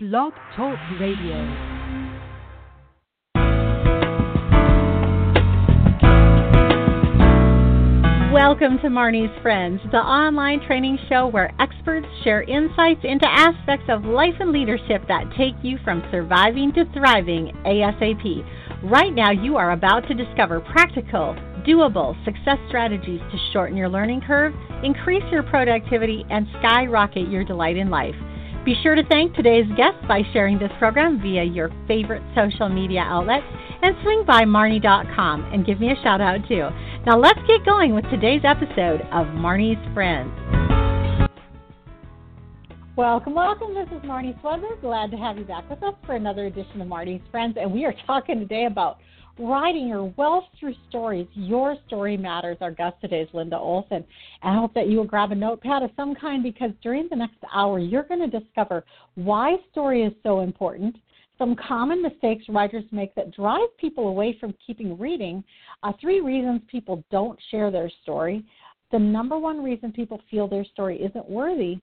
Blog Talk Radio. Welcome to Marnie's Friends, the online training show where experts share insights into aspects of life and leadership that take you from surviving to thriving ASAP. Right now, you are about to discover practical, doable success strategies to shorten your learning curve, increase your productivity, and skyrocket your delight in life. Be sure to thank today's guests by sharing this program via your favorite social media outlets and swing by Marnie.com and give me a shout out too. Now let's get going with today's episode of Marnie's Friends. Welcome, welcome. This is Marnie Swedberg. Glad to have you back with us for another edition of Marnie's Friends. And we are talking today about writing your wealth through stories. Your story matters. Our guest today is Linda Olson. And I hope that you will grab a notepad of some kind because during the next hour, you're going to discover why story is so important, some common mistakes writers make that drive people away from keeping reading, uh, three reasons people don't share their story, the number one reason people feel their story isn't worthy,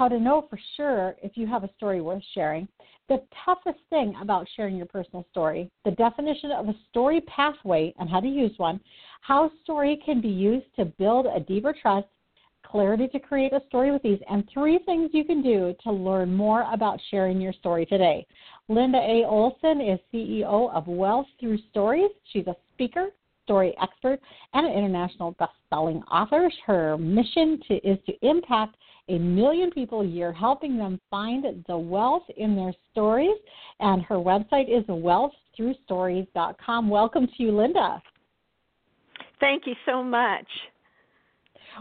how to know for sure if you have a story worth sharing, the toughest thing about sharing your personal story, the definition of a story pathway and how to use one, how story can be used to build a deeper trust, clarity to create a story with ease, and three things you can do to learn more about sharing your story today. Linda A. Olson is CEO of Wealth Through Stories. She's a speaker, story expert, and an international best-selling author. Her mission to, is to impact a million people a year, helping them find the wealth in their stories. And her website is wealththroughstories.com. Welcome to you, Linda. Thank you so much.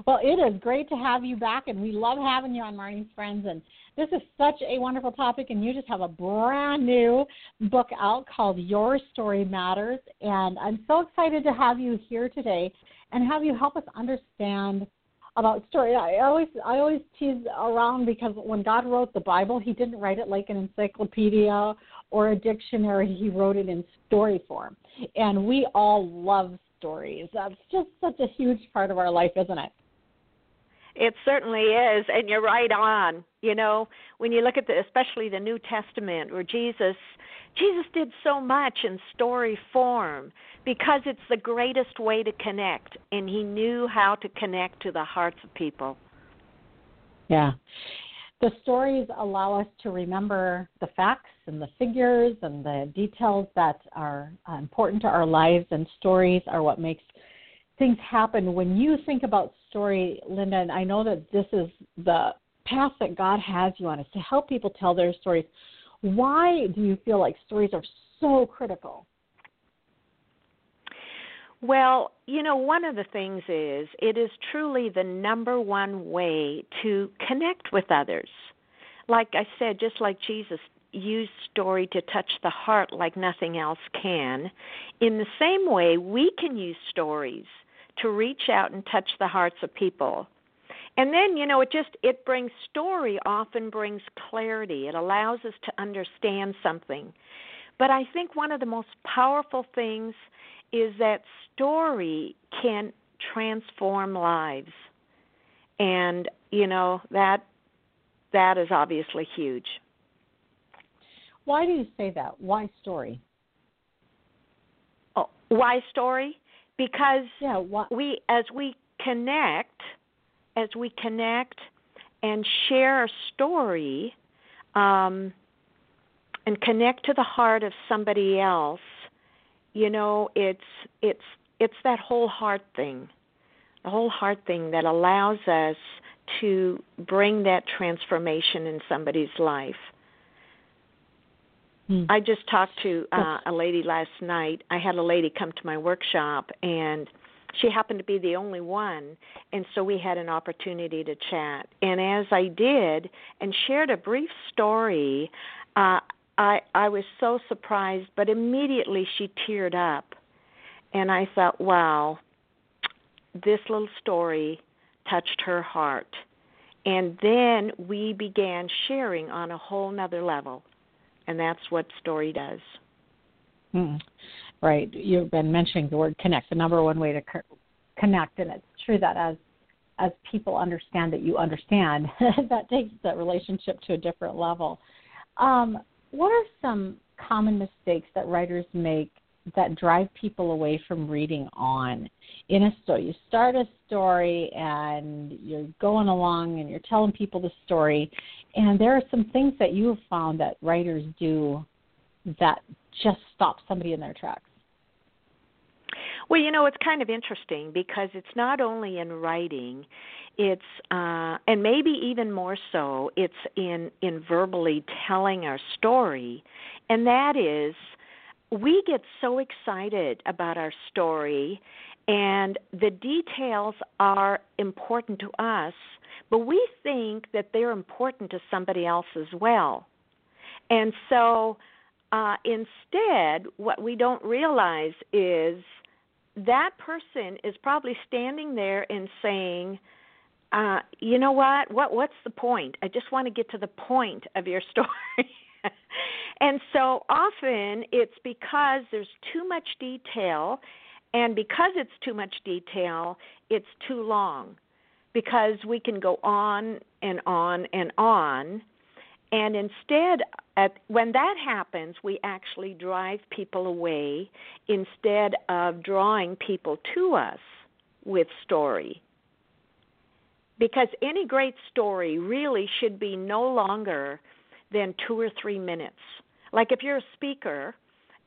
Well, it is great to have you back, and we love having you on Marnie's Friends. And this is such a wonderful topic, and you just have a brand new book out called Your Story Matters. And I'm so excited to have you here today and have you help us understand about story. I always I always tease around because when God wrote the Bible, He didn't write it like an encyclopedia or a dictionary. He wrote it in story form, and we all love stories. That's just such a huge part of our life, isn't it? It certainly is, and you're right on. You know, when you look at the, especially the New Testament, where Jesus, Jesus did so much in story form because it's the greatest way to connect, and he knew how to connect to the hearts of people. Yeah. The stories allow us to remember the facts and the figures and the details that are uh, important to our lives, and stories are what makes things happen. When you think about story, Linda, and I know that this is the path that God has you on is to help people tell their stories. Why do you feel like stories are so critical? Well, you know, one of the things is it is truly the number one way to connect with others. Like I said, just like Jesus used story to touch the heart like nothing else can, in the same way, we can use stories to reach out and touch the hearts of people. And then, you know, it just it brings story often brings clarity. It allows us to understand something. But I think one of the most powerful things is that story can transform lives. And, you know, that that is obviously huge. Why do you say that? Why story? Oh, why story? Because yeah, we as we connect as we connect and share a story um, and connect to the heart of somebody else you know it's it's it's that whole heart thing the whole heart thing that allows us to bring that transformation in somebody's life Hmm. I just talked to uh, a lady last night. I had a lady come to my workshop, and she happened to be the only one, and so we had an opportunity to chat. And as I did and shared a brief story, uh, I I was so surprised, but immediately she teared up, and I thought, wow, this little story touched her heart. And then we began sharing on a whole nother level and that's what story does. Mm. Right. You've been mentioning the word connect, the number one way to co- connect, and it's true that as as people understand that you understand, that takes the relationship to a different level. Um, what are some common mistakes that writers make that drive people away from reading on in a story. You start a story and you're going along and you're telling people the story, and there are some things that you have found that writers do that just stop somebody in their tracks. Well, you know, it's kind of interesting because it's not only in writing, it's uh and maybe even more so, it's in in verbally telling our story, and that is we get so excited about our story and the details are important to us, but we think that they're important to somebody else as well. And so uh, instead, what we don't realize is that person is probably standing there and saying, uh, you know what? What what's the point? I just want to get to the point of your story. and so often it's because there's too much detail, and because it's too much detail, it's too long. Because we can go on and on and on. And instead, at, when that happens, we actually drive people away instead of drawing people to us with story. Because any great story really should be no longer than two or three minutes. Like if you're a speaker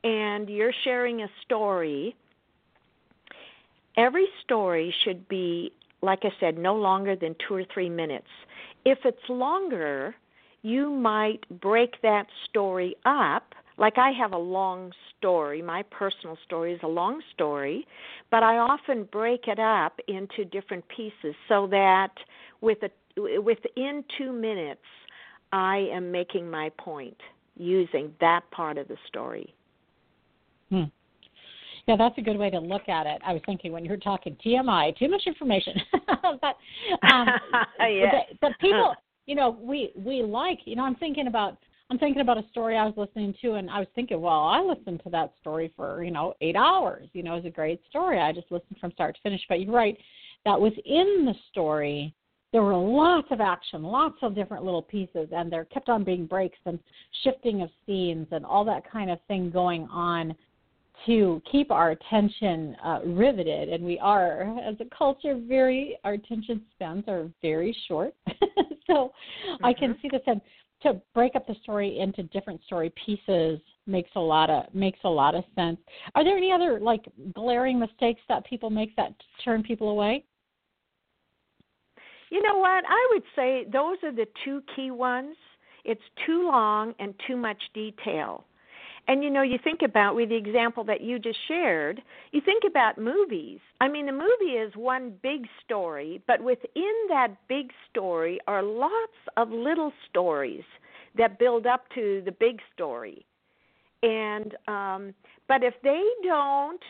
and you're sharing a story, every story should be, like I said, no longer than two or three minutes. If it's longer, you might break that story up. Like I have a long story, my personal story is a long story, but I often break it up into different pieces so that with a, within 2 minutes I am making my point using that part of the story. Hmm. Yeah, that's a good way to look at it. I was thinking when you were talking TMI, too much information. but um, yeah. the, the people, you know, we we like. You know, I'm thinking about I'm thinking about a story I was listening to, and I was thinking, well, I listened to that story for you know eight hours. You know, it was a great story. I just listened from start to finish. But you're right, that within the story, there were lots of action, lots of different little pieces, and there kept on being breaks and shifting of scenes and all that kind of thing going on to keep our attention uh, riveted. And we are, as a culture, very our attention spans are very short. so mm-hmm. I can mm-hmm. see this. And to break up the story into different story pieces makes a lot of makes a lot of sense. Are there any other like glaring mistakes that people make that turn people away? You know what? I would say those are the two key ones. It's too long and too much detail. And you know, you think about with the example that you just shared, you think about movies. I mean, the movie is one big story, but within that big story are lots of little stories that build up to the big story. And um but if they don't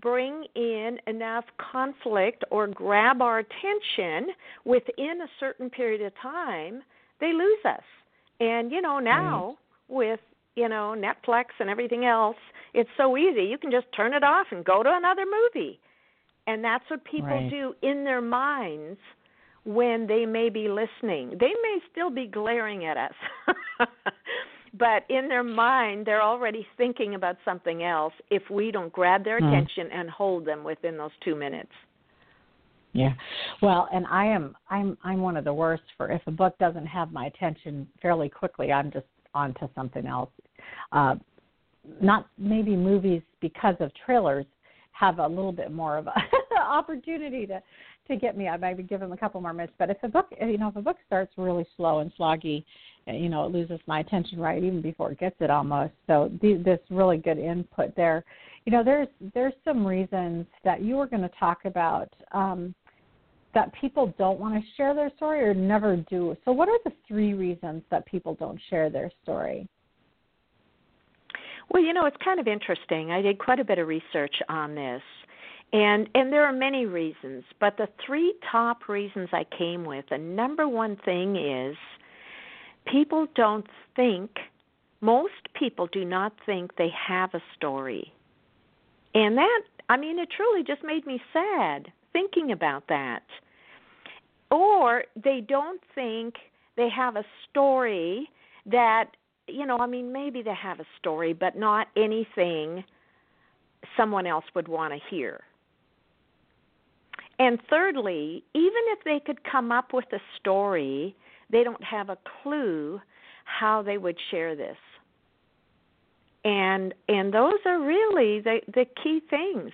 bring in enough conflict or grab our attention within a certain period of time, they lose us. And you know, now right. with you know Netflix and everything else, it's so easy. You can just turn it off and go to another movie. And that's what people right. do in their minds when they may be listening. They may still be glaring at us. but in their mind they're already thinking about something else if we don't grab their mm. attention and hold them within those 2 minutes. Yeah. Well, and I am I'm I'm one of the worst for if a book doesn't have my attention fairly quickly, I'm just on to something else. Uh not maybe movies because of trailers have a little bit more of a opportunity to to get me. I might give them a couple more minutes. But if a book, you know, if a book starts really slow and sloggy, you know, it loses my attention right even before it gets it almost. So th- this really good input there. You know, there's there's some reasons that you were going to talk about um, that people don't want to share their story or never do. So what are the three reasons that people don't share their story? Well, you know, it's kind of interesting. I did quite a bit of research on this. And and there are many reasons, but the three top reasons I came with, the number one thing is people don't think most people do not think they have a story. And that I mean it truly just made me sad thinking about that. Or they don't think they have a story that you know, I mean, maybe they have a story, but not anything someone else would want to hear. And thirdly, even if they could come up with a story, they don't have a clue how they would share this. And and those are really the the key things.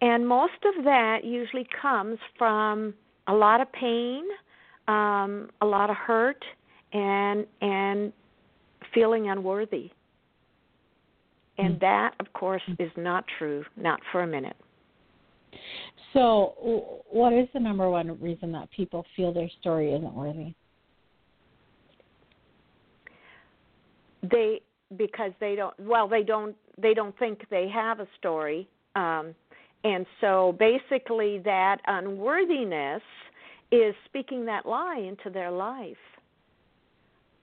And most of that usually comes from a lot of pain, um, a lot of hurt, and and feeling unworthy. And hmm. that, of course, is not true, not for a minute. So, what is the number one reason that people feel their story isn't worthy? They because they don't well they don't they don't think they have a story um and so basically that unworthiness is speaking that lie into their life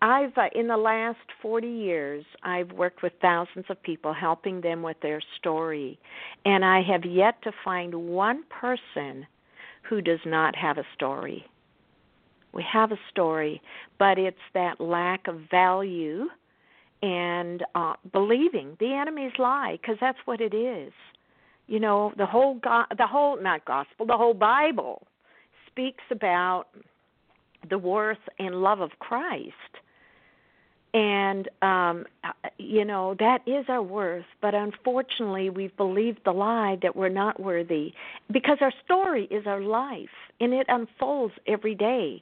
I've uh, in the last 40 years I've worked with thousands of people helping them with their story and I have yet to find one person who does not have a story. We have a story, but it's that lack of value and uh believing the enemy's lie because that's what it is. You know, the whole go- the whole not gospel, the whole Bible speaks about the worth and love of Christ and um you know that is our worth but unfortunately we've believed the lie that we're not worthy because our story is our life and it unfolds every day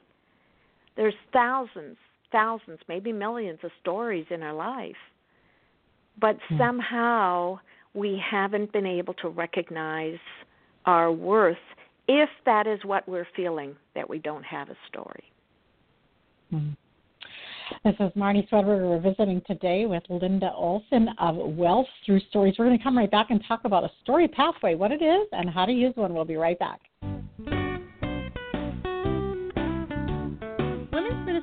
there's thousands thousands maybe millions of stories in our life but hmm. somehow we haven't been able to recognize our worth if that is what we're feeling that we don't have a story hmm. This is Marnie Swedberg. We're visiting today with Linda Olson of Wealth Through Stories. We're going to come right back and talk about a story pathway, what it is, and how to use one. We'll be right back.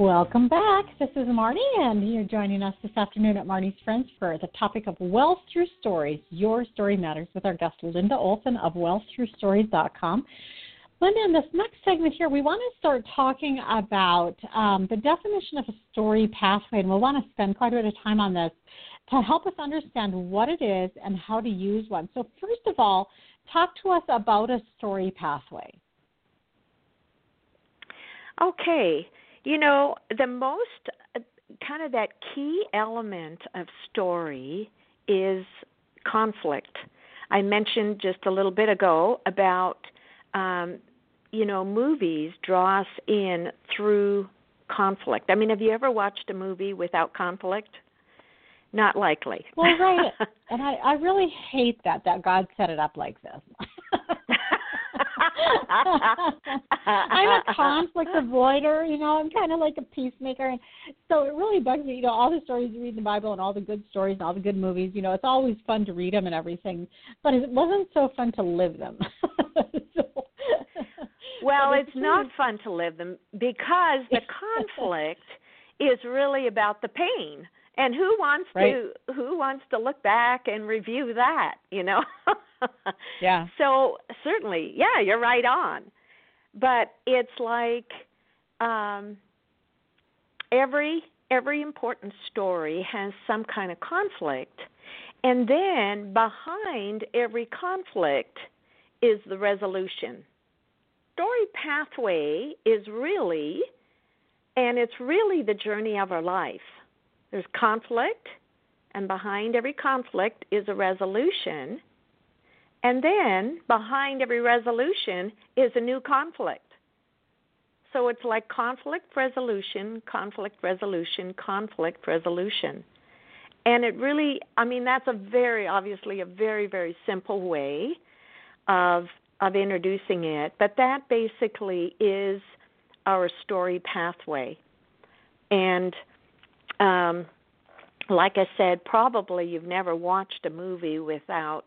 Welcome back. This is Marnie, and you're joining us this afternoon at Marnie's Friends for the topic of Wealth Through Stories. Your story matters with our guest Linda Olson of WealthThroughStories.com. Linda, in this next segment here, we want to start talking about um, the definition of a story pathway, and we'll want to spend quite a bit of time on this to help us understand what it is and how to use one. So, first of all, talk to us about a story pathway. Okay. You know, the most uh, kind of that key element of story is conflict. I mentioned just a little bit ago about um, you know movies draw us in through conflict. I mean, have you ever watched a movie without conflict? Not likely. Well, right, and I I really hate that that God set it up like this. I'm a conflict avoider, you know. I'm kind of like a peacemaker, and so it really bugs me. You know, all the stories you read in the Bible and all the good stories and all the good movies. You know, it's always fun to read them and everything, but it wasn't so fun to live them. so, well, it's, it's not fun to live them because the conflict is really about the pain and who wants right. to who wants to look back and review that you know? Yeah. So certainly. Yeah you're right on. But it's like um every every important story has some kind of conflict and then behind every conflict is the resolution. Story pathway is really and it's really the journey of our life there's conflict, and behind every conflict is a resolution. And then behind every resolution is a new conflict. So it's like conflict resolution, conflict resolution, conflict resolution. And it really, I mean, that's a very, obviously, a very, very simple way of of introducing it. But that basically is our story pathway. And um, like I said, probably you've never watched a movie without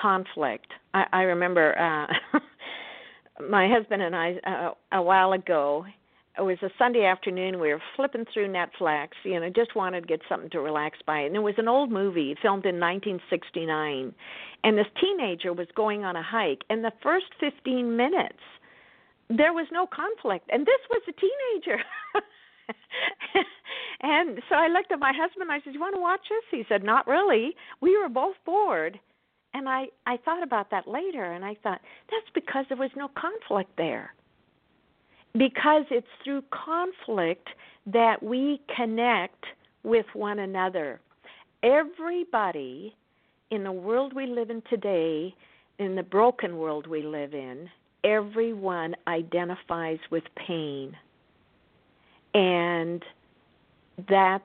conflict. I, I remember uh, my husband and I uh, a while ago. It was a Sunday afternoon. We were flipping through Netflix. You know, just wanted to get something to relax by. And it was an old movie filmed in 1969, and this teenager was going on a hike. And the first 15 minutes, there was no conflict, and this was a teenager. and so I looked at my husband. I said, "You want to watch this?" He said, "Not really." We were both bored, and I I thought about that later, and I thought that's because there was no conflict there. Because it's through conflict that we connect with one another. Everybody in the world we live in today, in the broken world we live in, everyone identifies with pain and that's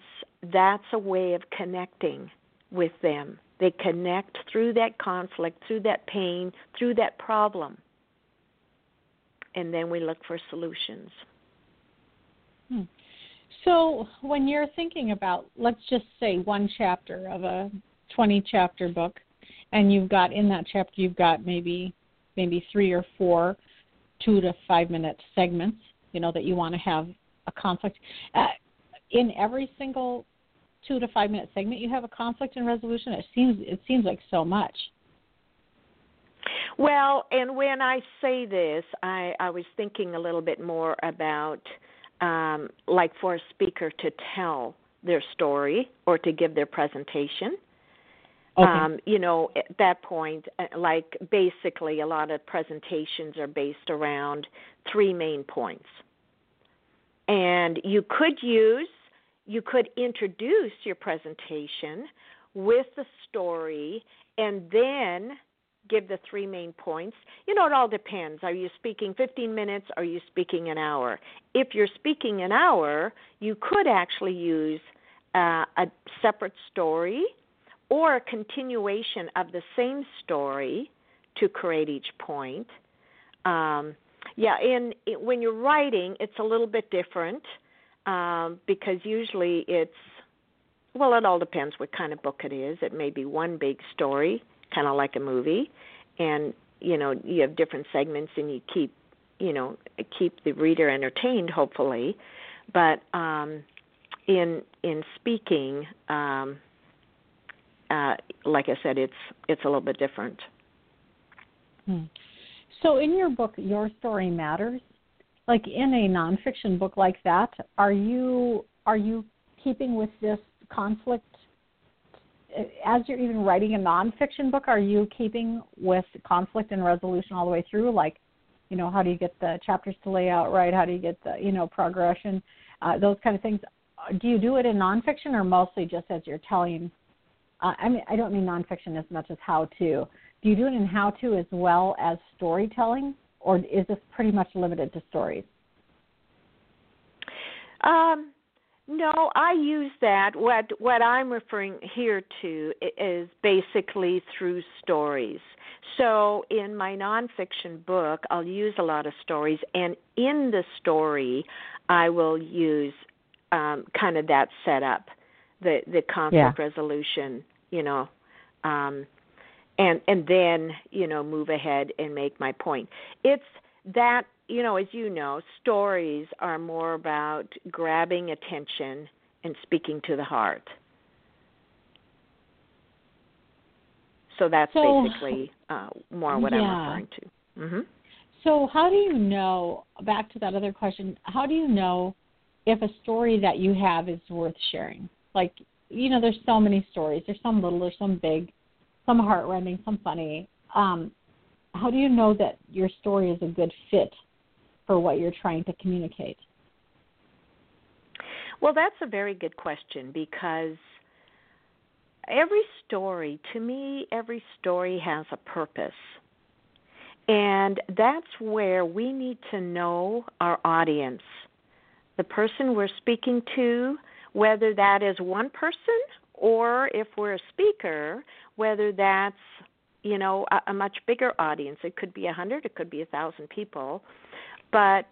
that's a way of connecting with them. They connect through that conflict through that pain through that problem. And then we look for solutions. Hmm. so when you're thinking about let's just say one chapter of a 20 chapter book and you've got in that chapter you've got maybe maybe three or four two to five minute segments you know that you want to have a conflict. Uh, in every single two to five minute segment, you have a conflict and resolution. It seems it seems like so much. Well, and when I say this, I, I was thinking a little bit more about um, like for a speaker to tell their story or to give their presentation. Okay. Um, you know, at that point, uh, like basically a lot of presentations are based around three main points. And you could use, you could introduce your presentation with the story and then give the three main points. You know, it all depends. Are you speaking 15 minutes? Are you speaking an hour? If you're speaking an hour, you could actually use uh, a separate story or a continuation of the same story to create each point. Um, yeah, in, when you're writing, it's a little bit different um, because usually it's well, it all depends what kind of book it is. It may be one big story, kind of like a movie, and you know you have different segments, and you keep you know keep the reader entertained, hopefully. But um, in in speaking, um, uh, like I said, it's it's a little bit different. Hmm. So, in your book, Your Story Matters, like in a nonfiction book like that, are you are you keeping with this conflict as you're even writing a nonfiction book? Are you keeping with conflict and resolution all the way through? Like, you know, how do you get the chapters to lay out right? How do you get the you know progression? Uh, those kind of things. Do you do it in nonfiction or mostly just as you're telling? Uh, I mean, I don't mean nonfiction as much as how to do you do it in how to as well as storytelling, or is this pretty much limited to stories? Um, no, I use that. What what I'm referring here to is basically through stories. So in my nonfiction book, I'll use a lot of stories, and in the story, I will use um, kind of that setup, the the conflict yeah. resolution. You know, um, and and then you know move ahead and make my point. It's that you know as you know stories are more about grabbing attention and speaking to the heart. So that's so, basically uh, more what yeah. i'm referring to. Mm-hmm. so how do you know back to that other question how do you know if a story that you have is worth sharing? Like you know there's so many stories. There's some little there's some big some heartrending, some funny. Um, how do you know that your story is a good fit for what you're trying to communicate? Well, that's a very good question because every story, to me, every story has a purpose. And that's where we need to know our audience, the person we're speaking to, whether that is one person or if we're a speaker, whether that's you know a, a much bigger audience. It could be a hundred, it could be a thousand people, but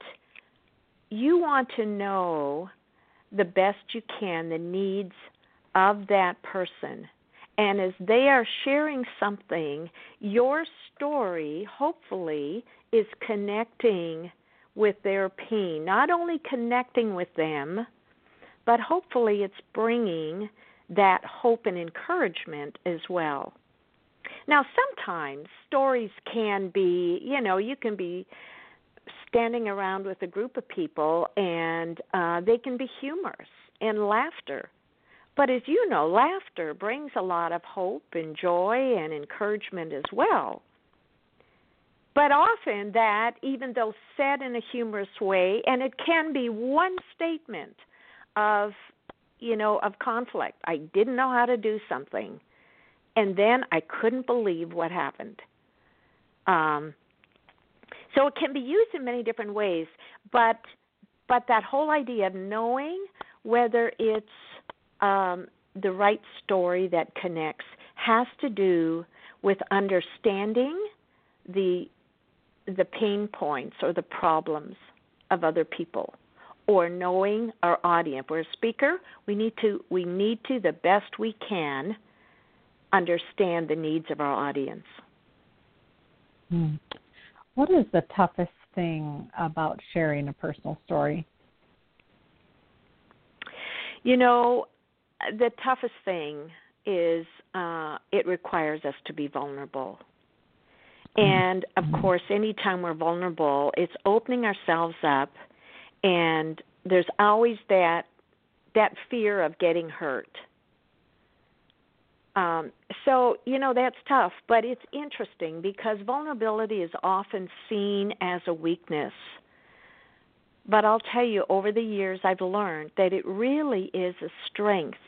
you want to know the best you can the needs of that person. And as they are sharing something, your story hopefully is connecting with their pain, not only connecting with them, but hopefully it's bringing that hope and encouragement as well. Now, sometimes stories can be, you know, you can be standing around with a group of people and uh, they can be humorous and laughter. But as you know, laughter brings a lot of hope and joy and encouragement as well. But often that, even though said in a humorous way, and it can be one statement of, you know, of conflict. I didn't know how to do something, and then I couldn't believe what happened. Um, so it can be used in many different ways, but but that whole idea of knowing whether it's um, the right story that connects has to do with understanding the the pain points or the problems of other people or knowing our audience. We're a speaker, we need to we need to the best we can understand the needs of our audience. Hmm. What is the toughest thing about sharing a personal story? You know, the toughest thing is uh, it requires us to be vulnerable. Mm-hmm. And of mm-hmm. course, anytime we're vulnerable, it's opening ourselves up, and there's always that that fear of getting hurt. Um, so you know that's tough, but it's interesting because vulnerability is often seen as a weakness. But I'll tell you, over the years, I've learned that it really is a strength.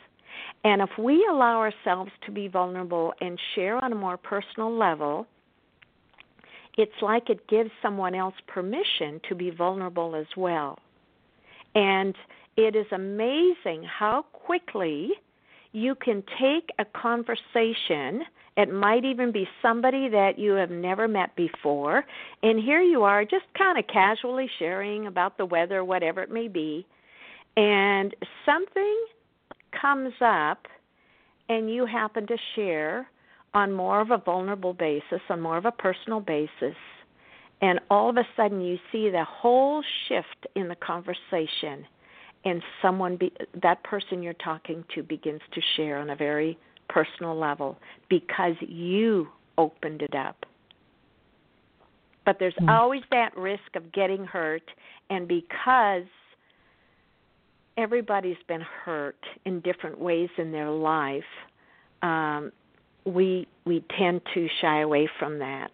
And if we allow ourselves to be vulnerable and share on a more personal level, it's like it gives someone else permission to be vulnerable as well. And it is amazing how quickly you can take a conversation. It might even be somebody that you have never met before. And here you are, just kind of casually sharing about the weather, whatever it may be. And something comes up, and you happen to share on more of a vulnerable basis, on more of a personal basis, and all of a sudden you see the whole shift in the conversation and someone be, that person you're talking to begins to share on a very personal level because you opened it up but there's mm-hmm. always that risk of getting hurt and because everybody's been hurt in different ways in their life um, we we tend to shy away from that.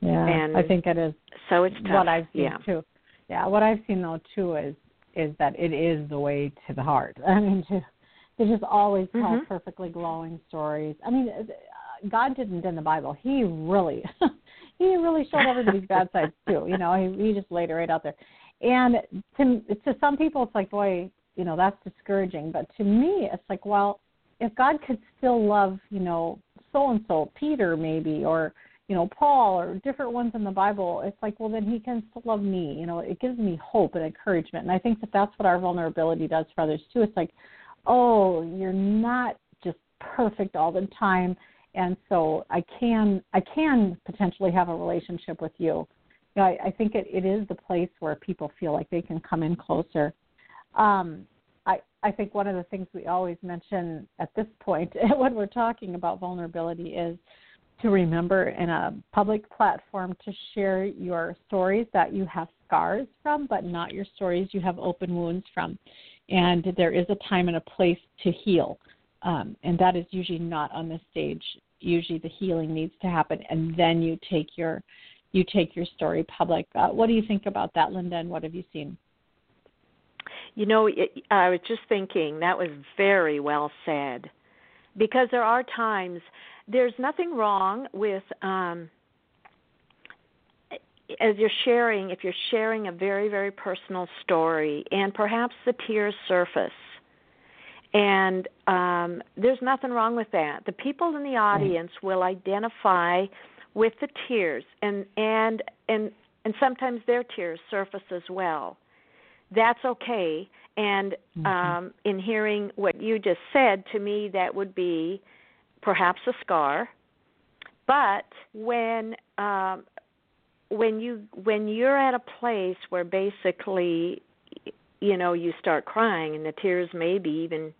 Yeah, and I think it is. So it's tough. what I've seen yeah. too. Yeah, what I've seen though too is is that it is the way to the heart. I mean, to to just always tell mm-hmm. perfectly glowing stories. I mean, uh, God didn't in the Bible. He really, he really showed everybody's bad sides too. You know, he he just laid it right out there. And to to some people, it's like, boy, you know, that's discouraging. But to me, it's like, well, if God could still love, you know, so and so, Peter maybe, or you know, Paul, or different ones in the Bible, it's like, well, then He can still love me. You know, it gives me hope and encouragement, and I think that that's what our vulnerability does for others too. It's like, oh, you're not just perfect all the time, and so I can, I can potentially have a relationship with you. You know, I, I think it, it is the place where people feel like they can come in closer. Um, I, I think one of the things we always mention at this point when we're talking about vulnerability is to remember in a public platform to share your stories that you have scars from, but not your stories you have open wounds from. And there is a time and a place to heal. Um, and that is usually not on the stage. Usually the healing needs to happen, and then you take your you take your story public. Uh, what do you think about that, Linda? And what have you seen? You know, it, I was just thinking that was very well said. Because there are times there's nothing wrong with um as you're sharing, if you're sharing a very, very personal story and perhaps the tears surface, and um, there's nothing wrong with that. The people in the audience will identify with the tears, and and and and sometimes their tears surface as well. That's okay. And mm-hmm. um, in hearing what you just said, to me, that would be perhaps a scar. But when um, when you when you're at a place where basically you know you start crying and the tears maybe even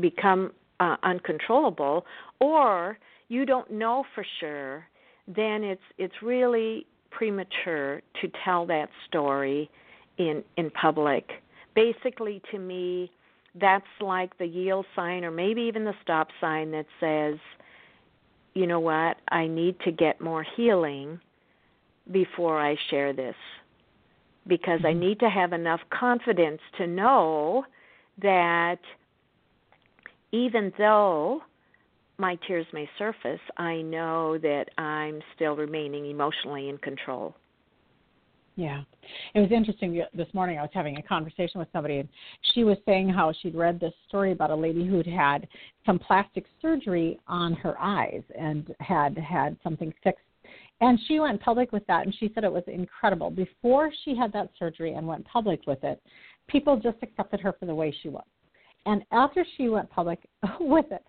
become uh, uncontrollable or you don't know for sure then it's it's really premature to tell that story in in public basically to me that's like the yield sign or maybe even the stop sign that says you know what i need to get more healing before I share this because I mm-hmm. need to have enough confidence to know that even though my tears may surface, I know that I'm still remaining emotionally in control. Yeah. It was interesting uh, this morning I was having a conversation with somebody and she was saying how she'd read this story about a lady who'd had some plastic surgery on her eyes and had had something fixed and she went public with that, and she said it was incredible. Before she had that surgery and went public with it, people just accepted her for the way she was. And after she went public with it,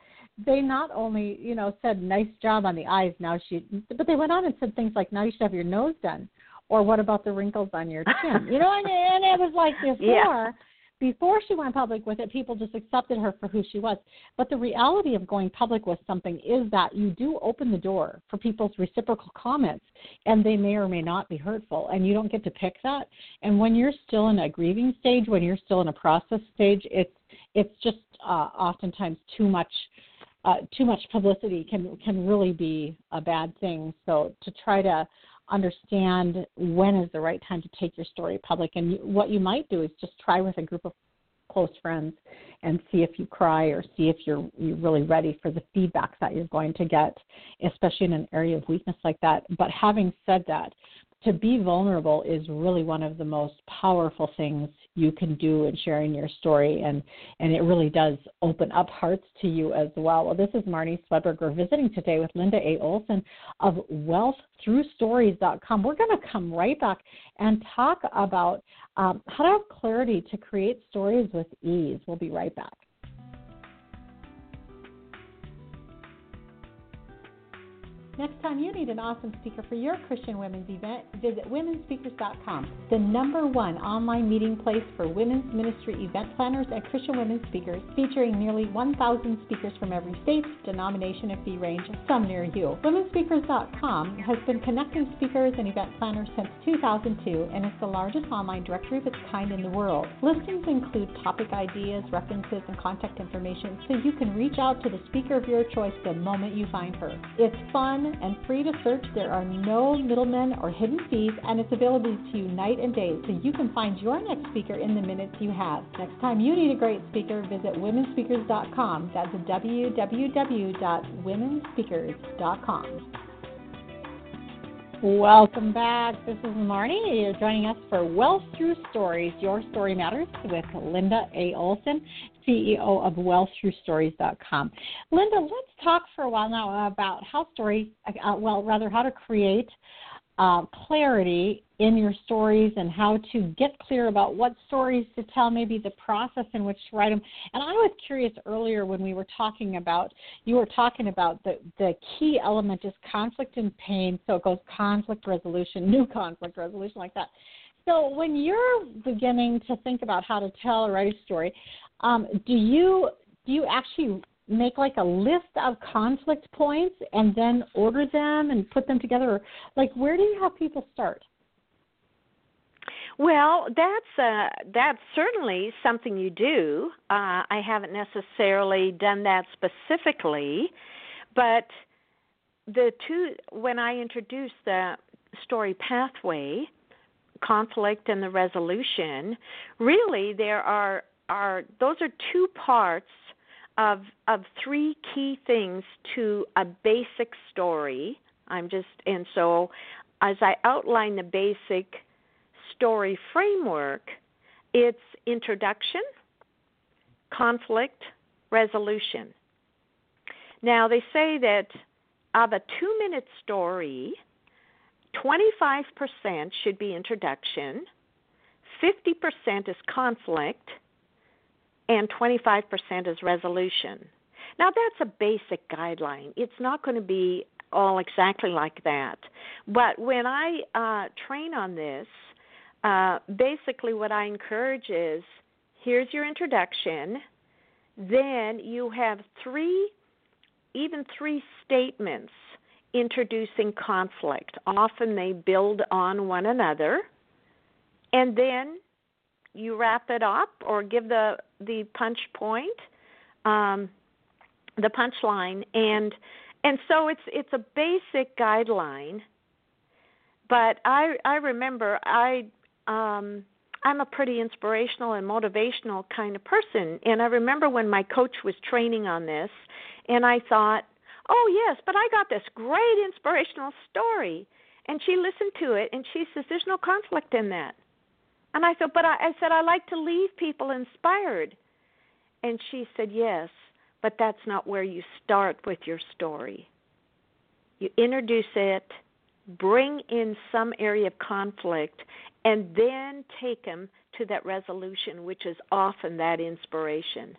they not only, you know, said nice job on the eyes. Now she, but they went on and said things like, now you should have your nose done, or what about the wrinkles on your chin? you know, and, and it was like before. Yeah before she went public with it, people just accepted her for who she was. But the reality of going public with something is that you do open the door for people's reciprocal comments, and they may or may not be hurtful, and you don't get to pick that. And when you're still in a grieving stage, when you're still in a process stage, it's it's just uh, oftentimes too much. Uh, too much publicity can can really be a bad thing. So to try to understand when is the right time to take your story public. And what you might do is just try with a group of close friends and see if you cry or see if you're you're really ready for the feedback that you're going to get, especially in an area of weakness like that. But having said that, to be vulnerable is really one of the most powerful things you can do in sharing your story and and it really does open up hearts to you as well. Well, this is Marnie Swedberg. We're visiting today with Linda A. Olson of wealththroughstories.com. We're going to come right back and talk about um, how to have clarity to create stories with ease. We'll be right back. Next time you need an awesome speaker for your Christian women's event, visit womenspeakers.com, the number one online meeting place for women's ministry event planners and Christian women speakers, featuring nearly 1,000 speakers from every state, denomination, and fee range, some near you. Womenspeakers.com has been connecting speakers and event planners since 2002 and is the largest online directory of its kind in the world. Listings include topic ideas, references, and contact information so you can reach out to the speaker of your choice the moment you find her. It's fun and free to search. There are no middlemen or hidden fees, and it's available to you night and day, so you can find your next speaker in the minutes you have. Next time you need a great speaker, visit womenspeakers.com. That's www.womenspeakers.com. Welcome back. This is Marnie. You're joining us for Wealth Through Stories, Your Story Matters with Linda A. Olson, CEO of WealthThroughStories.com. Linda, let's talk for a while now about how story, uh, well, rather how to create uh, clarity in your stories and how to get clear about what stories to tell, maybe the process in which to write them. And I was curious earlier when we were talking about, you were talking about the, the key element is conflict and pain. So it goes conflict resolution, new conflict resolution, like that. So when you're beginning to think about how to tell or write a story, um, do you do you actually make like a list of conflict points and then order them and put them together? Like, where do you have people start? Well, that's uh, that's certainly something you do. Uh, I haven't necessarily done that specifically, but the two when I introduced the story pathway, conflict and the resolution, really there are are those are two parts of of three key things to a basic story. I'm just and so as I outline the basic story framework, it's introduction, conflict, resolution. Now they say that of a 2-minute story, 25% should be introduction, 50% is conflict, and 25% is resolution. Now, that's a basic guideline. It's not going to be all exactly like that. But when I uh, train on this, uh, basically what I encourage is here's your introduction. Then you have three, even three statements introducing conflict. Often they build on one another. And then you wrap it up or give the, the punch point, um, the punchline, and and so it's it's a basic guideline. But I I remember I um I'm a pretty inspirational and motivational kind of person. And I remember when my coach was training on this, and I thought, oh, yes, but I got this great inspirational story. And she listened to it, and she says, there's no conflict in that. And I said, but I, I said, I like to leave people inspired. And she said, yes, but that's not where you start with your story. You introduce it, bring in some area of conflict, and then take them to that resolution, which is often that inspiration.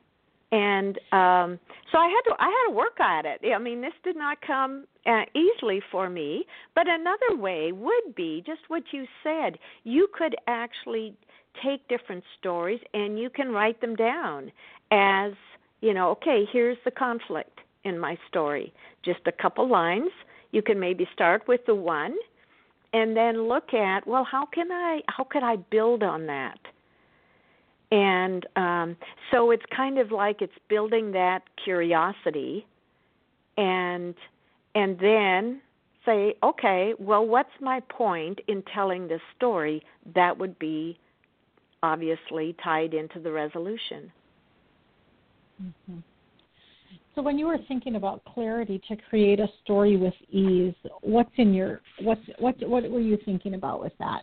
And um, so I had to I had to work at it. I mean, this did not come uh, easily for me. But another way would be just what you said. You could actually take different stories and you can write them down as you know. Okay, here's the conflict in my story. Just a couple lines. You can maybe start with the one and then look at well how can i how could i build on that and um so it's kind of like it's building that curiosity and and then say okay well what's my point in telling this story that would be obviously tied into the resolution mm-hmm. So when you were thinking about clarity to create a story with ease, what's in your what's what what were you thinking about with that?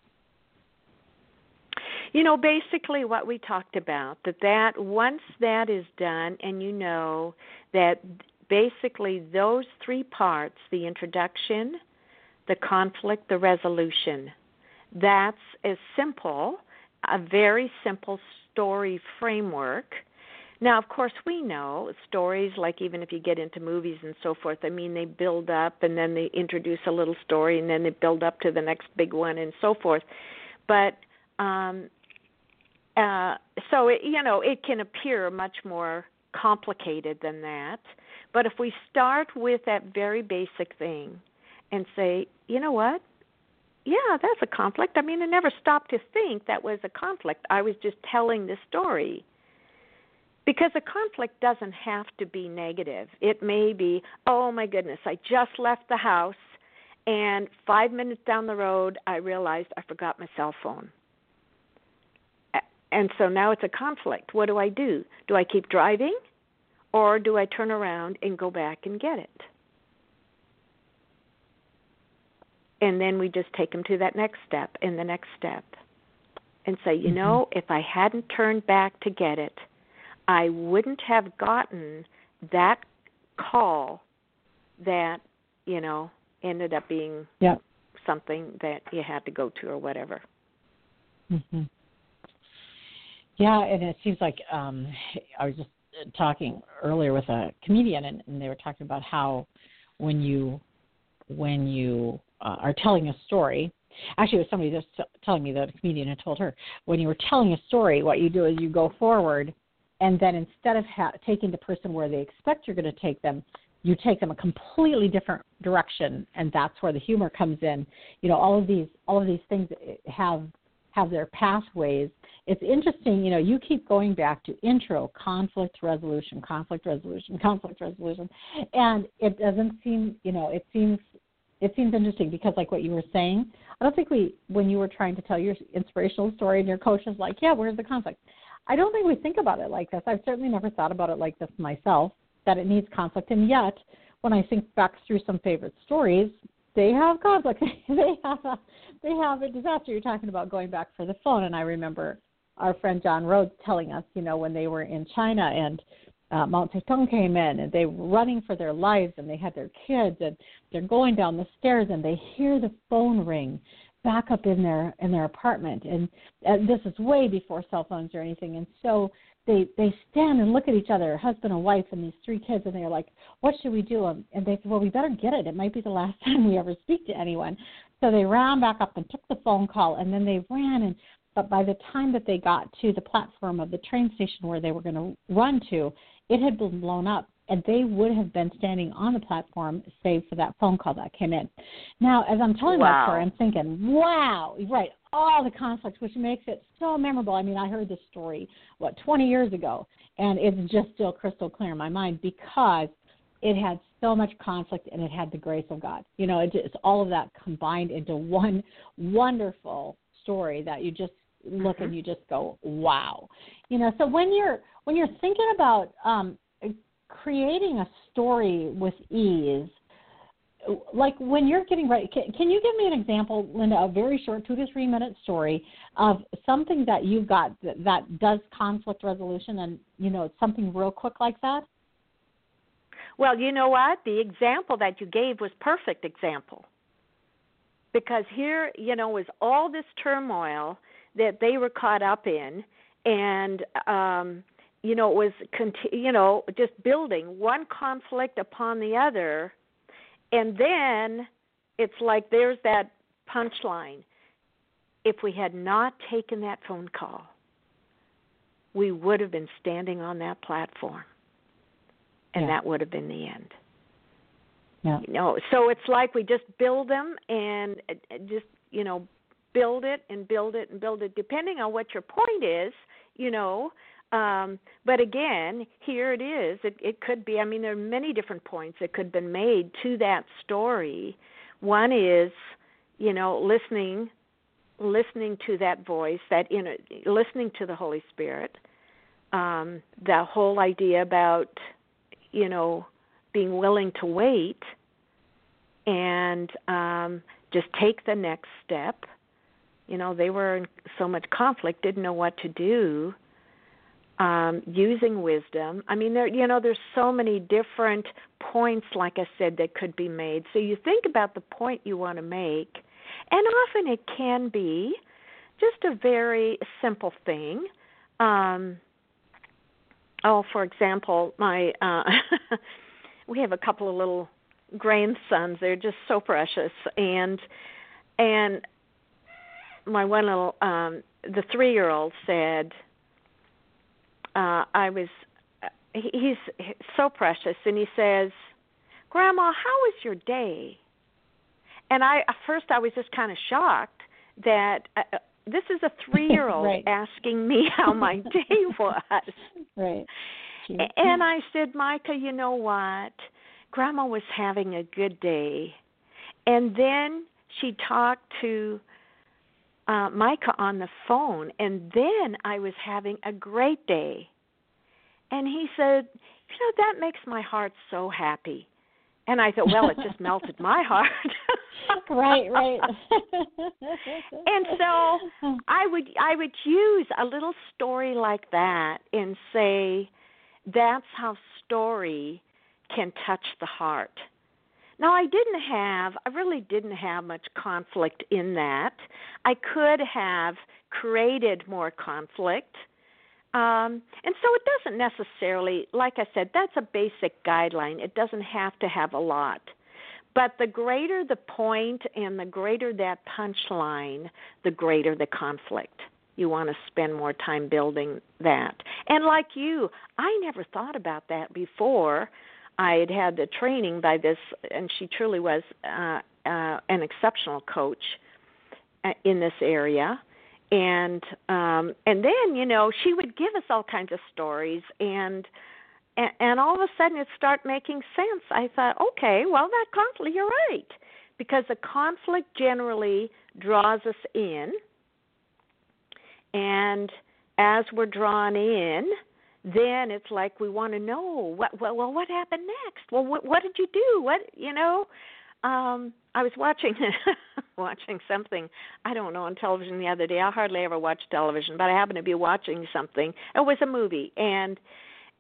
You know, basically what we talked about that that once that is done and you know that basically those three parts, the introduction, the conflict, the resolution, that's as simple, a very simple story framework now, of course, we know stories like even if you get into movies and so forth, I mean, they build up and then they introduce a little story and then they build up to the next big one and so forth. But um uh so it, you know, it can appear much more complicated than that. But if we start with that very basic thing and say, you know what? Yeah, that's a conflict. I mean, I never stopped to think that was a conflict. I was just telling the story because a conflict doesn't have to be negative. It may be, oh my goodness, I just left the house and 5 minutes down the road I realized I forgot my cell phone. And so now it's a conflict. What do I do? Do I keep driving or do I turn around and go back and get it? And then we just take them to that next step and the next step and say, you mm-hmm. know, if I hadn't turned back to get it, I wouldn't have gotten that call that, you know, ended up being yeah. something that you had to go to or whatever. Mhm. Yeah, and it seems like um I was just talking earlier with a comedian and, and they were talking about how when you when you uh, are telling a story actually it was somebody just telling me that a comedian had told her when you were telling a story what you do is you go forward and then instead of ha- taking the person where they expect you're going to take them you take them a completely different direction and that's where the humor comes in. You know all of these all of these things have have their pathways it's interesting you know you keep going back to intro conflict resolution conflict resolution conflict resolution and it doesn't seem you know it seems it seems interesting because like what you were saying i don't think we when you were trying to tell your inspirational story and your coach was like yeah where's the conflict I don't think we think about it like this. I've certainly never thought about it like this myself, that it needs conflict. And yet, when I think back through some favorite stories, they have conflict. they have a, they have a disaster. You're talking about going back for the phone, and I remember our friend John Rhodes telling us, you know, when they were in China and uh, Mao Zedong came in and they were running for their lives and they had their kids and they're going down the stairs and they hear the phone ring back up in their in their apartment and uh, this is way before cell phones or anything and so they they stand and look at each other husband and wife and these three kids and they're like what should we do? Um, and they said well we better get it. It might be the last time we ever speak to anyone. So they ran back up and took the phone call and then they ran and but by the time that they got to the platform of the train station where they were going to run to it had been blown up and they would have been standing on the platform save for that phone call that came in. Now, as I'm telling wow. that story, I'm thinking, wow, right, all the conflicts, which makes it so memorable. I mean, I heard this story, what, 20 years ago, and it's just still crystal clear in my mind because it had so much conflict and it had the grace of God. You know, it, it's all of that combined into one wonderful story that you just look mm-hmm. and you just go, wow. You know, so when you're when you're thinking about um, creating a story with ease. Like when you're getting ready can, can, you give me an example linda a very short two to three minute story of something that you've got that, that does conflict resolution and you know something real quick like that? Well you know what? The example that you gave was perfect example. Because here you know was all this turmoil that they were caught up in and um you know, it was conti- you know just building one conflict upon the other, and then it's like there's that punchline. If we had not taken that phone call, we would have been standing on that platform, and yeah. that would have been the end. Yeah. You know, so it's like we just build them and just you know build it and build it and build it depending on what your point is you know um, but again, here it is. It, it could be. I mean, there are many different points that could have been made to that story. One is, you know, listening, listening to that voice, that inner, listening to the Holy Spirit. Um, the whole idea about, you know, being willing to wait and um, just take the next step. You know, they were in so much conflict, didn't know what to do um, using wisdom. I mean, there you know, there's so many different points, like I said, that could be made. So you think about the point you want to make, and often it can be just a very simple thing. Um, oh, for example, my uh, we have a couple of little grandsons. They're just so precious, and and my one little um, the three year old said uh, I was he's so precious and he says grandma how was your day? And i at first i was just kind of shocked that uh, uh this is a three year old right. asking me how my day was. Right. And i said micah you know what? Grandma was having a good day. And then she talked to uh, Micah on the phone, and then I was having a great day. And he said, You know, that makes my heart so happy. And I thought, Well, it just melted my heart. right, right. and so I would I would use a little story like that and say that's how story can touch the heart. Now, I didn't have, I really didn't have much conflict in that. I could have created more conflict. Um, and so it doesn't necessarily, like I said, that's a basic guideline. It doesn't have to have a lot. But the greater the point and the greater that punchline, the greater the conflict. You want to spend more time building that. And like you, I never thought about that before I had had the training by this, and she truly was uh, uh, an exceptional coach uh, in this area. And um, and then you know she would give us all kinds of stories, and and, and all of a sudden it start making sense. I thought, okay, well that conflict, you're right, because the conflict generally draws us in, and as we're drawn in, then it's like we want to know what well, well what happened next well what what did you do what you know um i was watching watching something i don't know on television the other day i hardly ever watch television but i happened to be watching something it was a movie and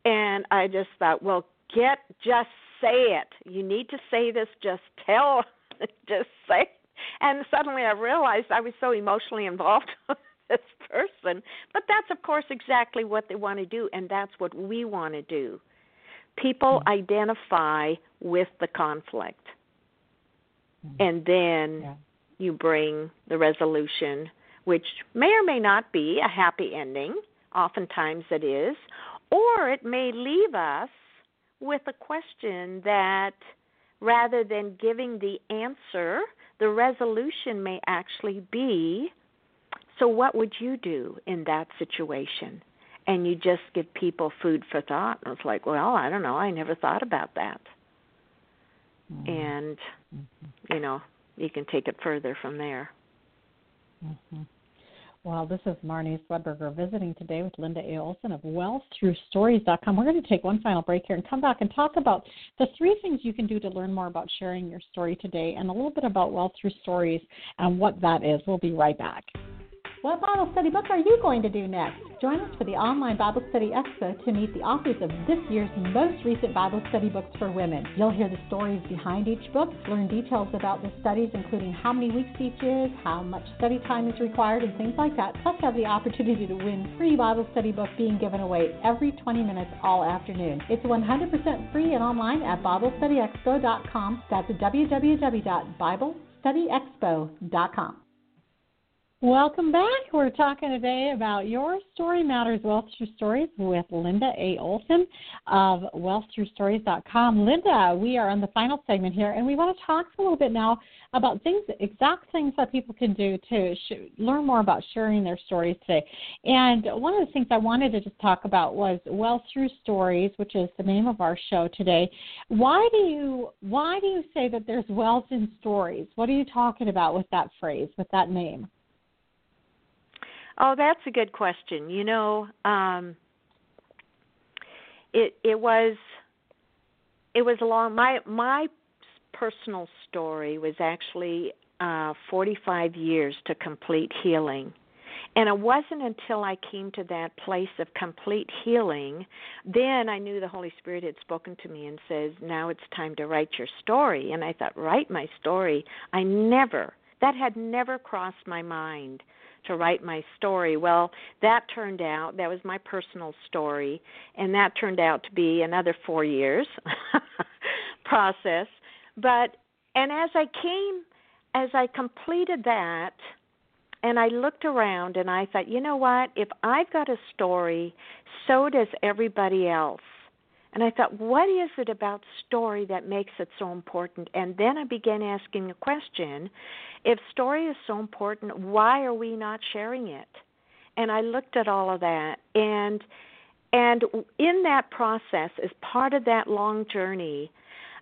And I just thought, well, get just say it. You need to say this. Just tell. just say. It. And suddenly I realized I was so emotionally involved this person. But that's of course exactly what they want to do, and that's what we want to do. People mm-hmm. identify with the conflict, mm-hmm. and then yeah. you bring the resolution, which may or may not be a happy ending. Oftentimes it is, or it may leave us with a question that rather than giving the answer, the resolution may actually be so, what would you do in that situation? And you just give people food for thought. And it's like, well, I don't know. I never thought about that. Mm-hmm. And, mm-hmm. you know, you can take it further from there. Mm-hmm. Well, this is Marnie Swedberger visiting today with Linda A. Olson of WealthThroughStories.com. We're going to take one final break here and come back and talk about the three things you can do to learn more about sharing your story today and a little bit about Wealth Through Stories and what that is. We'll be right back. What Bible study book are you going to do next? Join us for the online Bible Study Expo to meet the authors of this year's most recent Bible study books for women. You'll hear the stories behind each book, learn details about the studies, including how many weeks each is, how much study time is required, and things like that. Plus, have the opportunity to win free Bible study book being given away every 20 minutes all afternoon. It's 100% free and online at BibleStudyExpo.com. That's www.BibleStudyExpo.com. Welcome back. We're talking today about Your Story Matters Wealth Through Stories with Linda A. Olson of WealthThroughStories.com. Linda, we are on the final segment here, and we want to talk a little bit now about things, exact things that people can do to sh- learn more about sharing their stories today. And one of the things I wanted to just talk about was Wealth Through Stories, which is the name of our show today. Why do you why do you say that there's wealth in stories? What are you talking about with that phrase, with that name? Oh, that's a good question. You know, um, it it was it was a long my my personal story was actually uh 45 years to complete healing. And it wasn't until I came to that place of complete healing, then I knew the Holy Spirit had spoken to me and says, "Now it's time to write your story." And I thought, "Write my story." I never that had never crossed my mind to write my story. Well, that turned out that was my personal story, and that turned out to be another four years process. But and as I came, as I completed that, and I looked around and I thought, you know what? If I've got a story, so does everybody else. And I thought, what is it about story that makes it so important? And then I began asking a question if story is so important, why are we not sharing it? And I looked at all of that and and in that process as part of that long journey,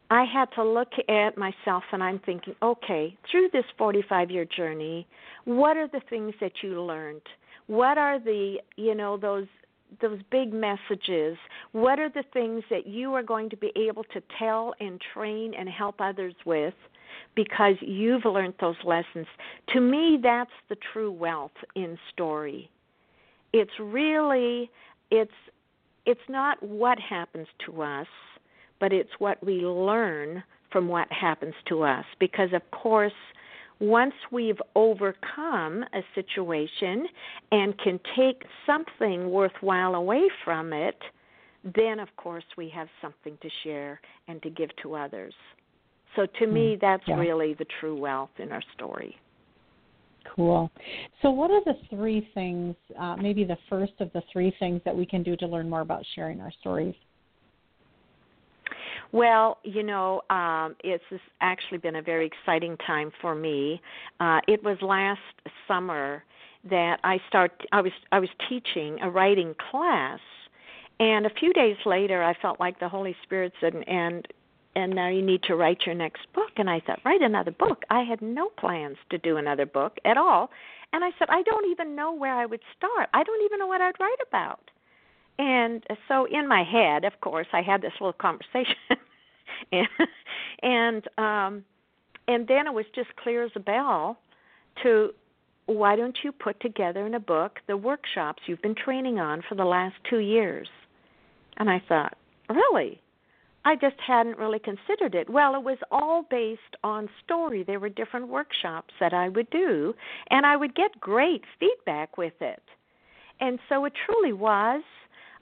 I had to look at myself and I'm thinking, okay, through this 45 year journey, what are the things that you learned? What are the, you know, those those big messages what are the things that you are going to be able to tell and train and help others with because you've learned those lessons. To me that's the true wealth in story. It's really it's it's not what happens to us but it's what we learn from what happens to us. Because of course once we've overcome a situation and can take something worthwhile away from it, then of course we have something to share and to give to others. So to me, hmm. that's yeah. really the true wealth in our story. Cool. So, what are the three things, uh, maybe the first of the three things that we can do to learn more about sharing our stories? Well, you know, um, it's actually been a very exciting time for me. Uh, it was last summer that I start. I was I was teaching a writing class, and a few days later, I felt like the Holy Spirit said, "And and now you need to write your next book." And I thought, write another book. I had no plans to do another book at all, and I said, I don't even know where I would start. I don't even know what I'd write about. And so in my head, of course, I had this little conversation, and and um, and then it was just clear as a bell to why don't you put together in a book the workshops you've been training on for the last two years? And I thought, really? I just hadn't really considered it. Well, it was all based on story. There were different workshops that I would do, and I would get great feedback with it. And so it truly was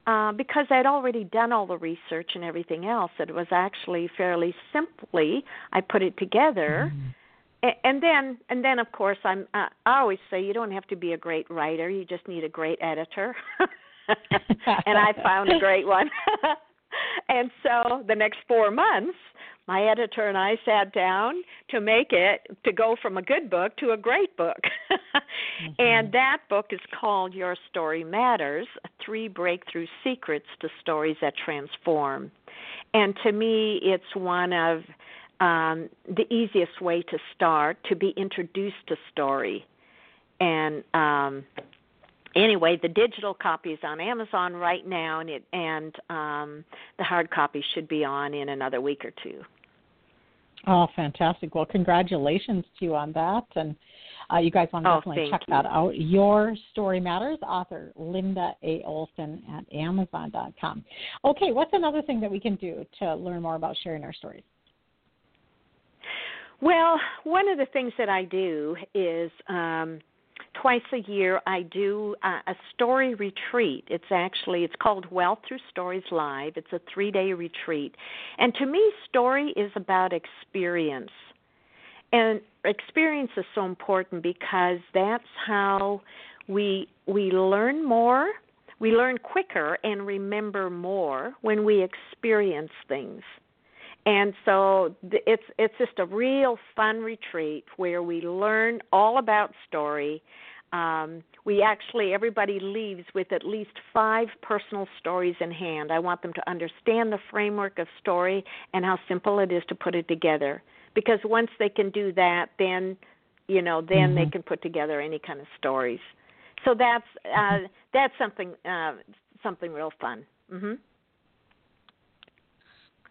uh, because I'd already done all the research and everything else. It was actually fairly simply I put it together. Mm-hmm. And then, and then, of course, I'm. Uh, I always say you don't have to be a great writer; you just need a great editor. and I found a great one. and so the next four months, my editor and I sat down to make it to go from a good book to a great book. mm-hmm. And that book is called Your Story Matters Three Breakthrough Secrets to Stories That Transform. And to me, it's one of um, the easiest way to start to be introduced to story. And um, anyway, the digital copy is on Amazon right now, and it and um, the hard copy should be on in another week or two. Oh, fantastic! Well, congratulations to you on that, and uh, you guys want to oh, definitely check you. that out. Your Story Matters, author Linda A. Olson at Amazon.com. Okay, what's another thing that we can do to learn more about sharing our stories? Well, one of the things that I do is. Um, twice a year I do uh, a story retreat. It's actually it's called Wealth Through Stories Live. It's a 3-day retreat. And to me story is about experience. And experience is so important because that's how we we learn more, we learn quicker and remember more when we experience things and so it's it's just a real fun retreat where we learn all about story um, we actually everybody leaves with at least five personal stories in hand i want them to understand the framework of story and how simple it is to put it together because once they can do that then you know then mm-hmm. they can put together any kind of stories so that's uh, mm-hmm. that's something uh, something real fun mhm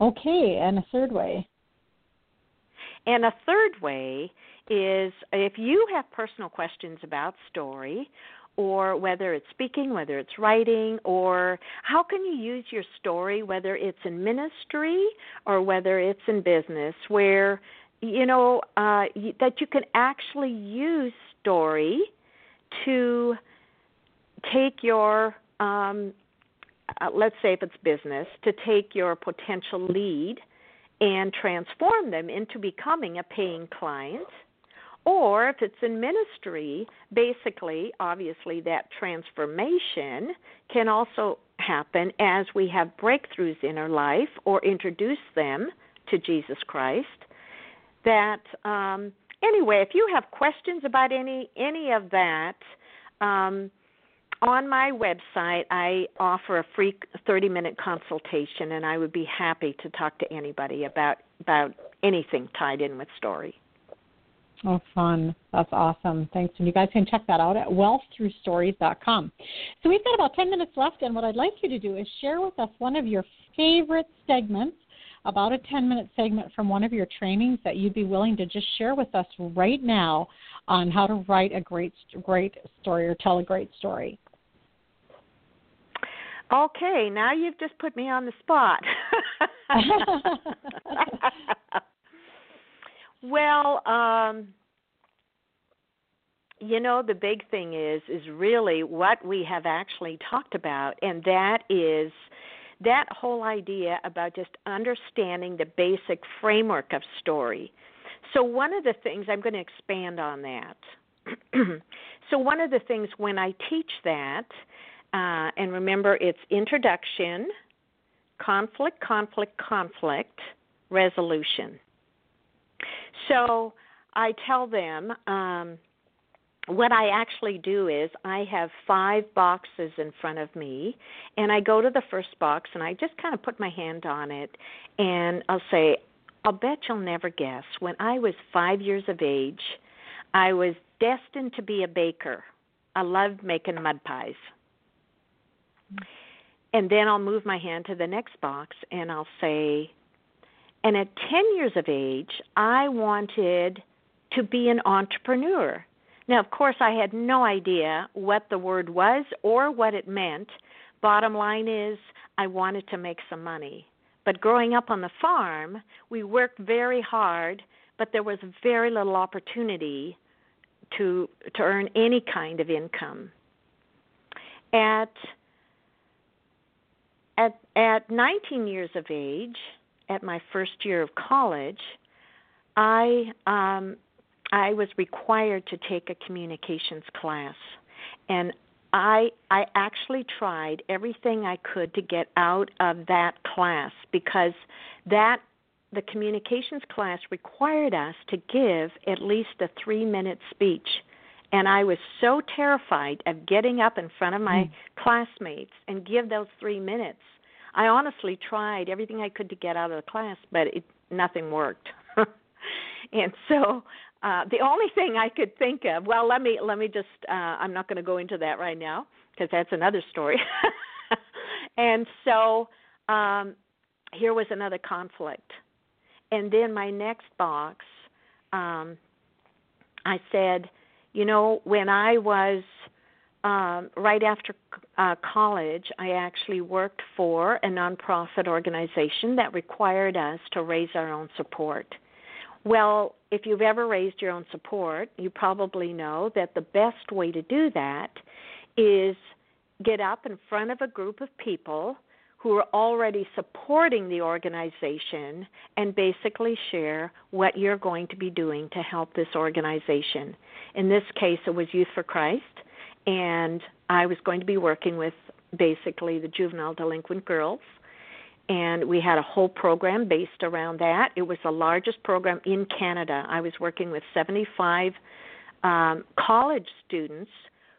Okay, and a third way. And a third way is if you have personal questions about story, or whether it's speaking, whether it's writing, or how can you use your story, whether it's in ministry or whether it's in business, where you know uh, that you can actually use story to take your um, uh, let's say if it's business, to take your potential lead and transform them into becoming a paying client. Or if it's in ministry, basically, obviously, that transformation can also happen as we have breakthroughs in our life or introduce them to Jesus Christ. That um, anyway, if you have questions about any any of that, um, on my website, I offer a free 30 minute consultation, and I would be happy to talk to anybody about, about anything tied in with story. Oh, fun. That's awesome. Thanks. And you guys can check that out at wealththroughstories.com. So we've got about 10 minutes left, and what I'd like you to do is share with us one of your favorite segments, about a 10 minute segment from one of your trainings that you'd be willing to just share with us right now on how to write a great, great story or tell a great story. Okay, now you've just put me on the spot. well, um you know the big thing is is really what we have actually talked about and that is that whole idea about just understanding the basic framework of story. So one of the things I'm going to expand on that. so one of the things when I teach that uh, and remember, it's introduction, conflict, conflict, conflict, resolution. So I tell them um, what I actually do is I have five boxes in front of me, and I go to the first box and I just kind of put my hand on it, and I'll say, I'll bet you'll never guess. When I was five years of age, I was destined to be a baker. I loved making mud pies. And then I'll move my hand to the next box and I'll say, and at 10 years of age, I wanted to be an entrepreneur. Now, of course, I had no idea what the word was or what it meant. Bottom line is, I wanted to make some money. But growing up on the farm, we worked very hard, but there was very little opportunity to to earn any kind of income. At at at 19 years of age, at my first year of college, I um I was required to take a communications class. And I I actually tried everything I could to get out of that class because that the communications class required us to give at least a 3-minute speech and I was so terrified of getting up in front of my mm. classmates and give those 3 minutes. I honestly tried everything I could to get out of the class, but it nothing worked. and so uh, the only thing I could think of, well, let me let me just uh, I'm not going to go into that right now because that's another story. and so um, here was another conflict. And then my next box, um, I said, you know, when I was um, right after uh, college, I actually worked for a nonprofit organization that required us to raise our own support. Well, if you've ever raised your own support, you probably know that the best way to do that is get up in front of a group of people who are already supporting the organization and basically share what you're going to be doing to help this organization. In this case, it was Youth for Christ, and I was going to be working with basically the juvenile delinquent girls and we had a whole program based around that. It was the largest program in Canada. I was working with 75 um, college students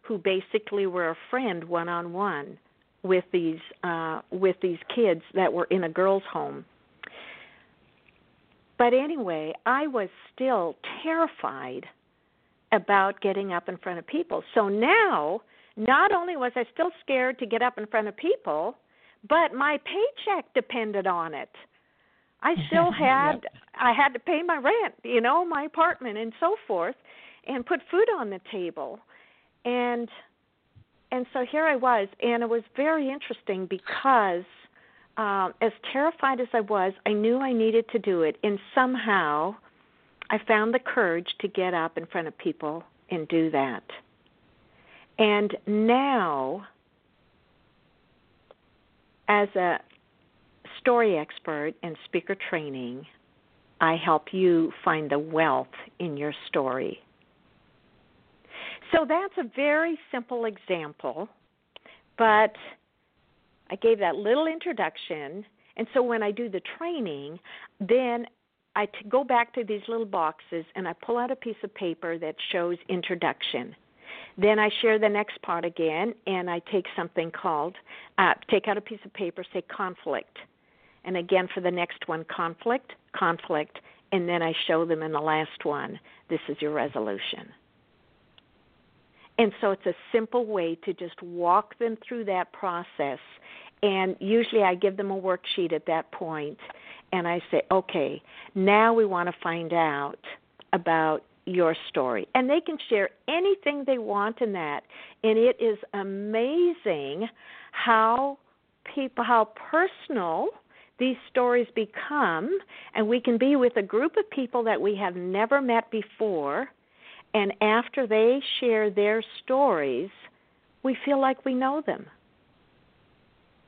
who basically were a friend one on one with these uh, with these kids that were in a girls' home. But anyway, I was still terrified about getting up in front of people. So now, not only was I still scared to get up in front of people, but my paycheck depended on it. I still had yep. I had to pay my rent, you know, my apartment and so forth and put food on the table. And and so here I was and it was very interesting because um as terrified as I was, I knew I needed to do it and somehow I found the courage to get up in front of people and do that. And now as a story expert and speaker training, I help you find the wealth in your story. So that's a very simple example, but I gave that little introduction. And so when I do the training, then I t- go back to these little boxes and I pull out a piece of paper that shows introduction. Then I share the next part again, and I take something called, uh, take out a piece of paper, say conflict. And again for the next one, conflict, conflict, and then I show them in the last one, this is your resolution. And so it's a simple way to just walk them through that process. And usually I give them a worksheet at that point, and I say, okay, now we want to find out about your story. And they can share anything they want in that. And it is amazing how people how personal these stories become and we can be with a group of people that we have never met before and after they share their stories we feel like we know them.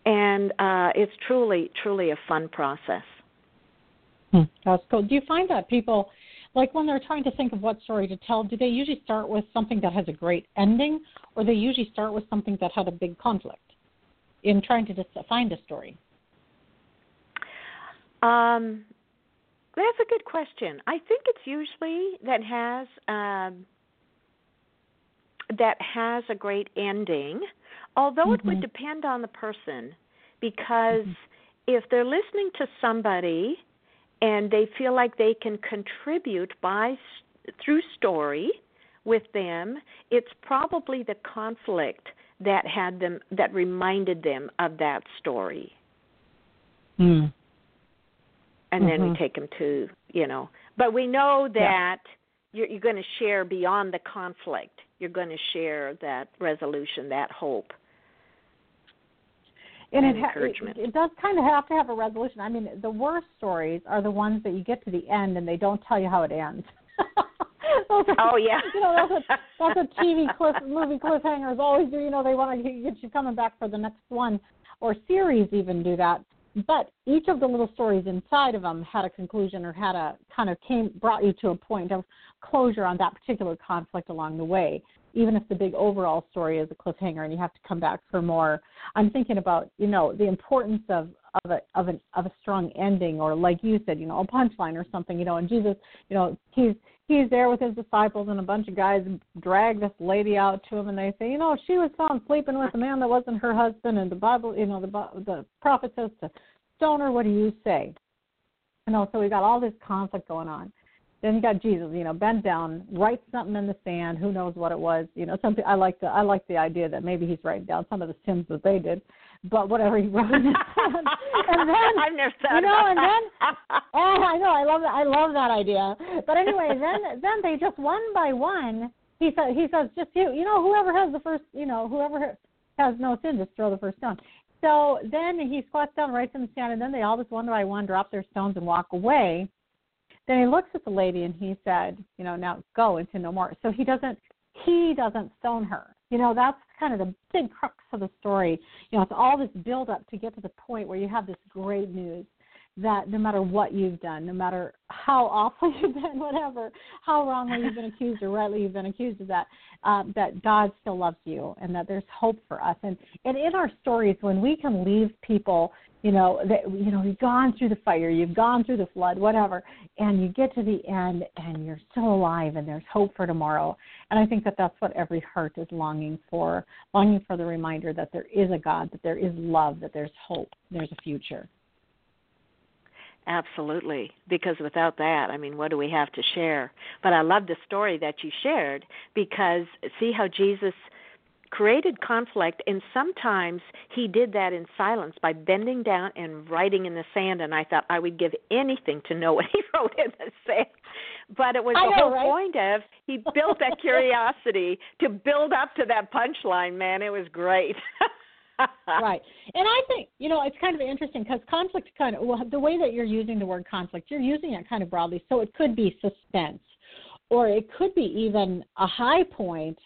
And uh, it's truly truly a fun process. Hmm, that's cool. Do you find that people like when they're trying to think of what story to tell, do they usually start with something that has a great ending, or they usually start with something that had a big conflict in trying to find a story? Um, that's a good question. I think it's usually that has um, that has a great ending, although mm-hmm. it would mm-hmm. depend on the person because mm-hmm. if they're listening to somebody and they feel like they can contribute by through story with them it's probably the conflict that had them that reminded them of that story mm. And mm-hmm. then we mm-hmm. take them to you know but we know that yeah. you're, you're going to share beyond the conflict you're going to share that resolution that hope and, and it, ha- encouragement. It, it does kind of have to have a resolution. I mean, the worst stories are the ones that you get to the end and they don't tell you how it ends. are, oh yeah, you know that's what that's what TV cliff movie cliffhangers always do. You know they want to get you coming back for the next one, or series even do that. But each of the little stories inside of them had a conclusion or had a kind of came brought you to a point of closure on that particular conflict along the way even if the big overall story is a cliffhanger and you have to come back for more. I'm thinking about, you know, the importance of of a of an of a strong ending or like you said, you know, a punchline or something, you know, and Jesus, you know, he's he's there with his disciples and a bunch of guys drag this lady out to him and they say, you know, she was found sleeping with a man that wasn't her husband and the Bible, you know, the the prophet says to stone her, what do you say? You know, so we got all this conflict going on. Then you got Jesus, you know, bent down, write something in the sand. Who knows what it was? You know, something. I like the I like the idea that maybe he's writing down some of the sins that they did, but whatever he wrote in the sand. and then I've never thought you know, and then oh, I know, I love that. I love that idea. But anyway, then then they just one by one. He said he says just you you know whoever has the first you know whoever has no sin just throw the first stone. So then he squats down, writes in the sand, and then they all just one by one drop their stones and walk away. Then he looks at the lady and he said, you know, now go and sin no more. So he doesn't he doesn't stone her. You know, that's kind of the big crux of the story. You know, it's all this build up to get to the point where you have this great news that no matter what you've done, no matter how awful you've been, whatever, how wrongly you've been accused or rightly you've been accused of that, um, that God still loves you and that there's hope for us. And and in our stories, when we can leave people, you know, that you know, you've gone through the fire, you've gone through the flood, whatever, and you get to the end and you're still alive and there's hope for tomorrow. And I think that that's what every heart is longing for, longing for the reminder that there is a God, that there is love, that there's hope, there's a future. Absolutely. Because without that, I mean, what do we have to share? But I love the story that you shared because see how Jesus created conflict and sometimes he did that in silence by bending down and writing in the sand and I thought I would give anything to know what he wrote in the sand. But it was I the know, whole right? point of he built that curiosity to build up to that punchline, man. It was great. right. And I think, you know, it's kind of interesting because conflict kind of, well, the way that you're using the word conflict, you're using it kind of broadly. So it could be suspense or it could be even a high point,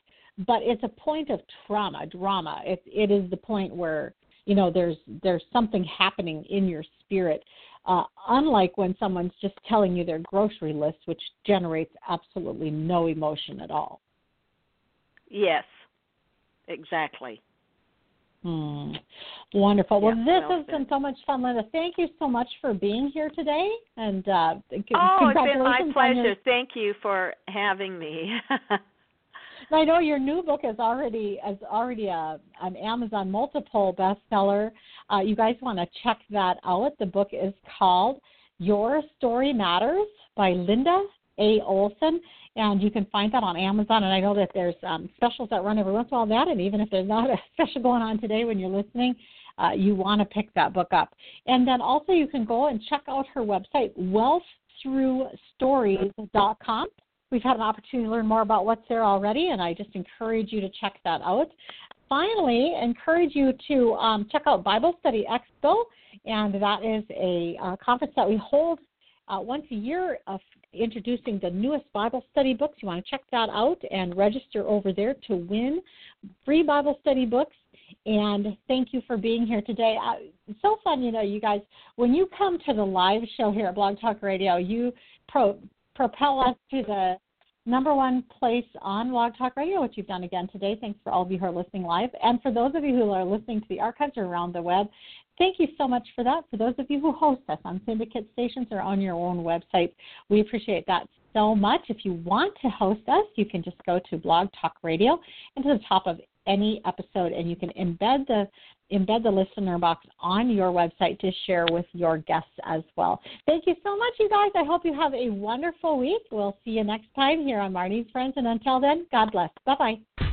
but it's a point of trauma, drama. It, it is the point where, you know, there's there's something happening in your spirit. Uh, unlike when someone's just telling you their grocery list, which generates absolutely no emotion at all. yes. Exactly. Hmm. Wonderful. Well, Yeah, this well has been so much fun, Linda. Thank you so much for being here today. And uh, c- Oh, it's been congratulations my on your- pleasure. Thank you for having me. I know your new book is already is already a, an Amazon multiple bestseller. Uh, you guys want to check that out. The book is called Your Story Matters by Linda A. Olson, and you can find that on Amazon. And I know that there's um, specials that run every once in a while. That, and even if there's not a special going on today when you're listening, uh, you want to pick that book up. And then also you can go and check out her website, wealththroughstories.com. We've had an opportunity to learn more about what's there already, and I just encourage you to check that out. Finally, encourage you to um, check out Bible Study Expo, and that is a uh, conference that we hold uh, once a year of introducing the newest Bible study books. You want to check that out and register over there to win free Bible study books. And thank you for being here today. It's so fun, you know, you guys. When you come to the live show here at Blog Talk Radio, you pro- propel us to the number one place on Blog Talk Radio, which you've done again today. Thanks for all of you who are listening live. And for those of you who are listening to the archives around the web, thank you so much for that. For those of you who host us on syndicate stations or on your own website, we appreciate that so much. If you want to host us, you can just go to Blog Talk Radio and to the top of any episode and you can embed the embed the listener box on your website to share with your guests as well. Thank you so much, you guys. I hope you have a wonderful week. We'll see you next time here on Marnie's Friends. And until then, God bless. Bye bye.